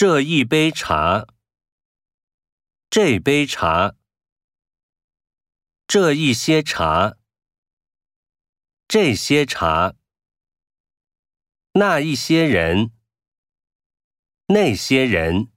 这一杯茶这杯茶这一些茶这些茶那一些人那些人